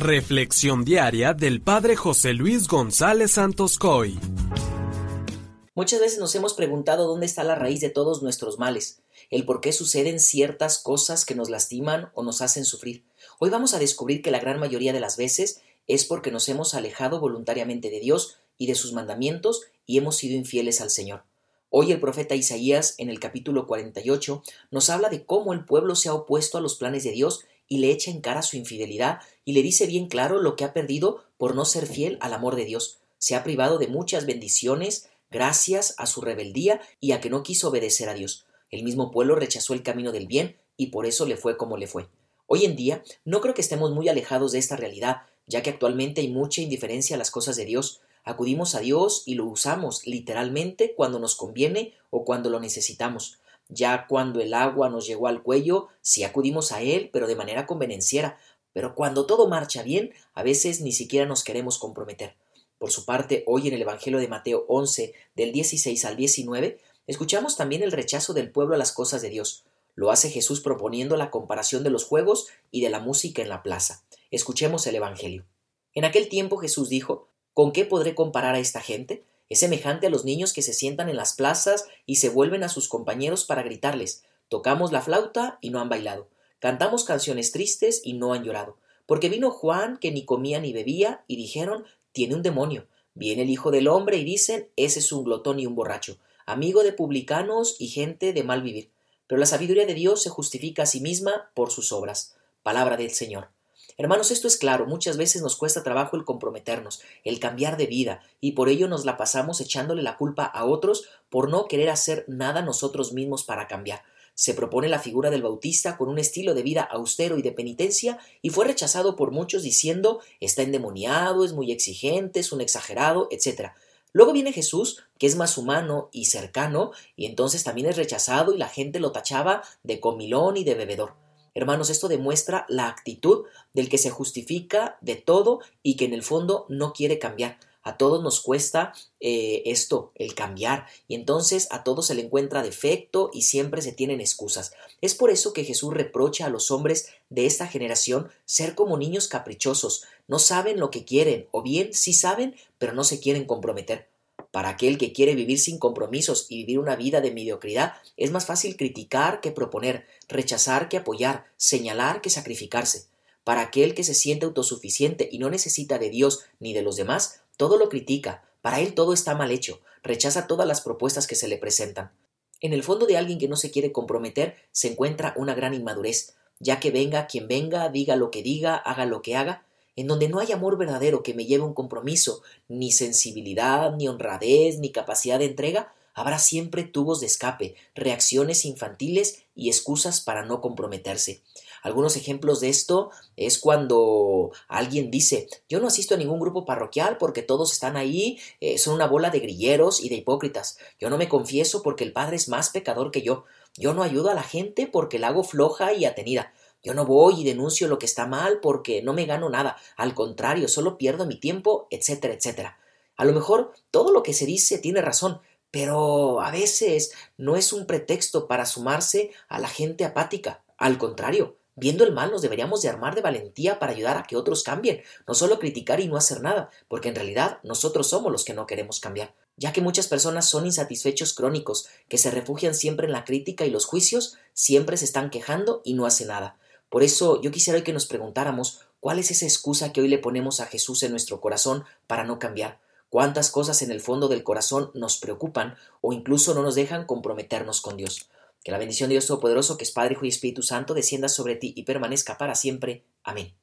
Reflexión diaria del Padre José Luis González Santos Coy. Muchas veces nos hemos preguntado dónde está la raíz de todos nuestros males, el por qué suceden ciertas cosas que nos lastiman o nos hacen sufrir. Hoy vamos a descubrir que la gran mayoría de las veces es porque nos hemos alejado voluntariamente de Dios y de sus mandamientos y hemos sido infieles al Señor. Hoy el profeta Isaías, en el capítulo 48, nos habla de cómo el pueblo se ha opuesto a los planes de Dios y le echa en cara su infidelidad y le dice bien claro lo que ha perdido por no ser fiel al amor de Dios. Se ha privado de muchas bendiciones gracias a su rebeldía y a que no quiso obedecer a Dios. El mismo pueblo rechazó el camino del bien y por eso le fue como le fue. Hoy en día no creo que estemos muy alejados de esta realidad, ya que actualmente hay mucha indiferencia a las cosas de Dios. Acudimos a Dios y lo usamos literalmente cuando nos conviene o cuando lo necesitamos. Ya cuando el agua nos llegó al cuello, sí acudimos a él, pero de manera convenenciera. Pero cuando todo marcha bien, a veces ni siquiera nos queremos comprometer. Por su parte, hoy en el Evangelio de Mateo 11, del 16 al 19, escuchamos también el rechazo del pueblo a las cosas de Dios. Lo hace Jesús proponiendo la comparación de los juegos y de la música en la plaza. Escuchemos el Evangelio. En aquel tiempo Jesús dijo, ¿Con qué podré comparar a esta gente? Es semejante a los niños que se sientan en las plazas y se vuelven a sus compañeros para gritarles Tocamos la flauta y no han bailado. Cantamos canciones tristes y no han llorado. Porque vino Juan que ni comía ni bebía y dijeron Tiene un demonio. Viene el Hijo del Hombre y dicen Ese es un glotón y un borracho, amigo de publicanos y gente de mal vivir. Pero la sabiduría de Dios se justifica a sí misma por sus obras. Palabra del Señor. Hermanos, esto es claro, muchas veces nos cuesta trabajo el comprometernos, el cambiar de vida, y por ello nos la pasamos echándole la culpa a otros por no querer hacer nada nosotros mismos para cambiar. Se propone la figura del Bautista con un estilo de vida austero y de penitencia y fue rechazado por muchos diciendo está endemoniado, es muy exigente, es un exagerado, etc. Luego viene Jesús, que es más humano y cercano, y entonces también es rechazado y la gente lo tachaba de comilón y de bebedor. Hermanos, esto demuestra la actitud del que se justifica de todo y que en el fondo no quiere cambiar. A todos nos cuesta eh, esto, el cambiar, y entonces a todos se le encuentra defecto y siempre se tienen excusas. Es por eso que Jesús reprocha a los hombres de esta generación ser como niños caprichosos, no saben lo que quieren, o bien sí saben, pero no se quieren comprometer. Para aquel que quiere vivir sin compromisos y vivir una vida de mediocridad, es más fácil criticar que proponer, rechazar que apoyar, señalar que sacrificarse. Para aquel que se siente autosuficiente y no necesita de Dios ni de los demás, todo lo critica, para él todo está mal hecho, rechaza todas las propuestas que se le presentan. En el fondo de alguien que no se quiere comprometer se encuentra una gran inmadurez, ya que venga quien venga, diga lo que diga, haga lo que haga, en donde no hay amor verdadero que me lleve a un compromiso, ni sensibilidad, ni honradez, ni capacidad de entrega, habrá siempre tubos de escape, reacciones infantiles y excusas para no comprometerse. Algunos ejemplos de esto es cuando alguien dice yo no asisto a ningún grupo parroquial porque todos están ahí, eh, son una bola de grilleros y de hipócritas. Yo no me confieso porque el Padre es más pecador que yo. Yo no ayudo a la gente porque la hago floja y atenida. Yo no voy y denuncio lo que está mal porque no me gano nada, al contrario, solo pierdo mi tiempo, etcétera, etcétera. A lo mejor todo lo que se dice tiene razón, pero a veces no es un pretexto para sumarse a la gente apática. Al contrario, viendo el mal nos deberíamos de armar de valentía para ayudar a que otros cambien, no solo criticar y no hacer nada, porque en realidad nosotros somos los que no queremos cambiar, ya que muchas personas son insatisfechos crónicos, que se refugian siempre en la crítica y los juicios, siempre se están quejando y no hacen nada. Por eso yo quisiera hoy que nos preguntáramos cuál es esa excusa que hoy le ponemos a Jesús en nuestro corazón para no cambiar. Cuántas cosas en el fondo del corazón nos preocupan o incluso no nos dejan comprometernos con Dios. Que la bendición de Dios Todopoderoso, que es Padre, Hijo y Espíritu Santo, descienda sobre ti y permanezca para siempre. Amén.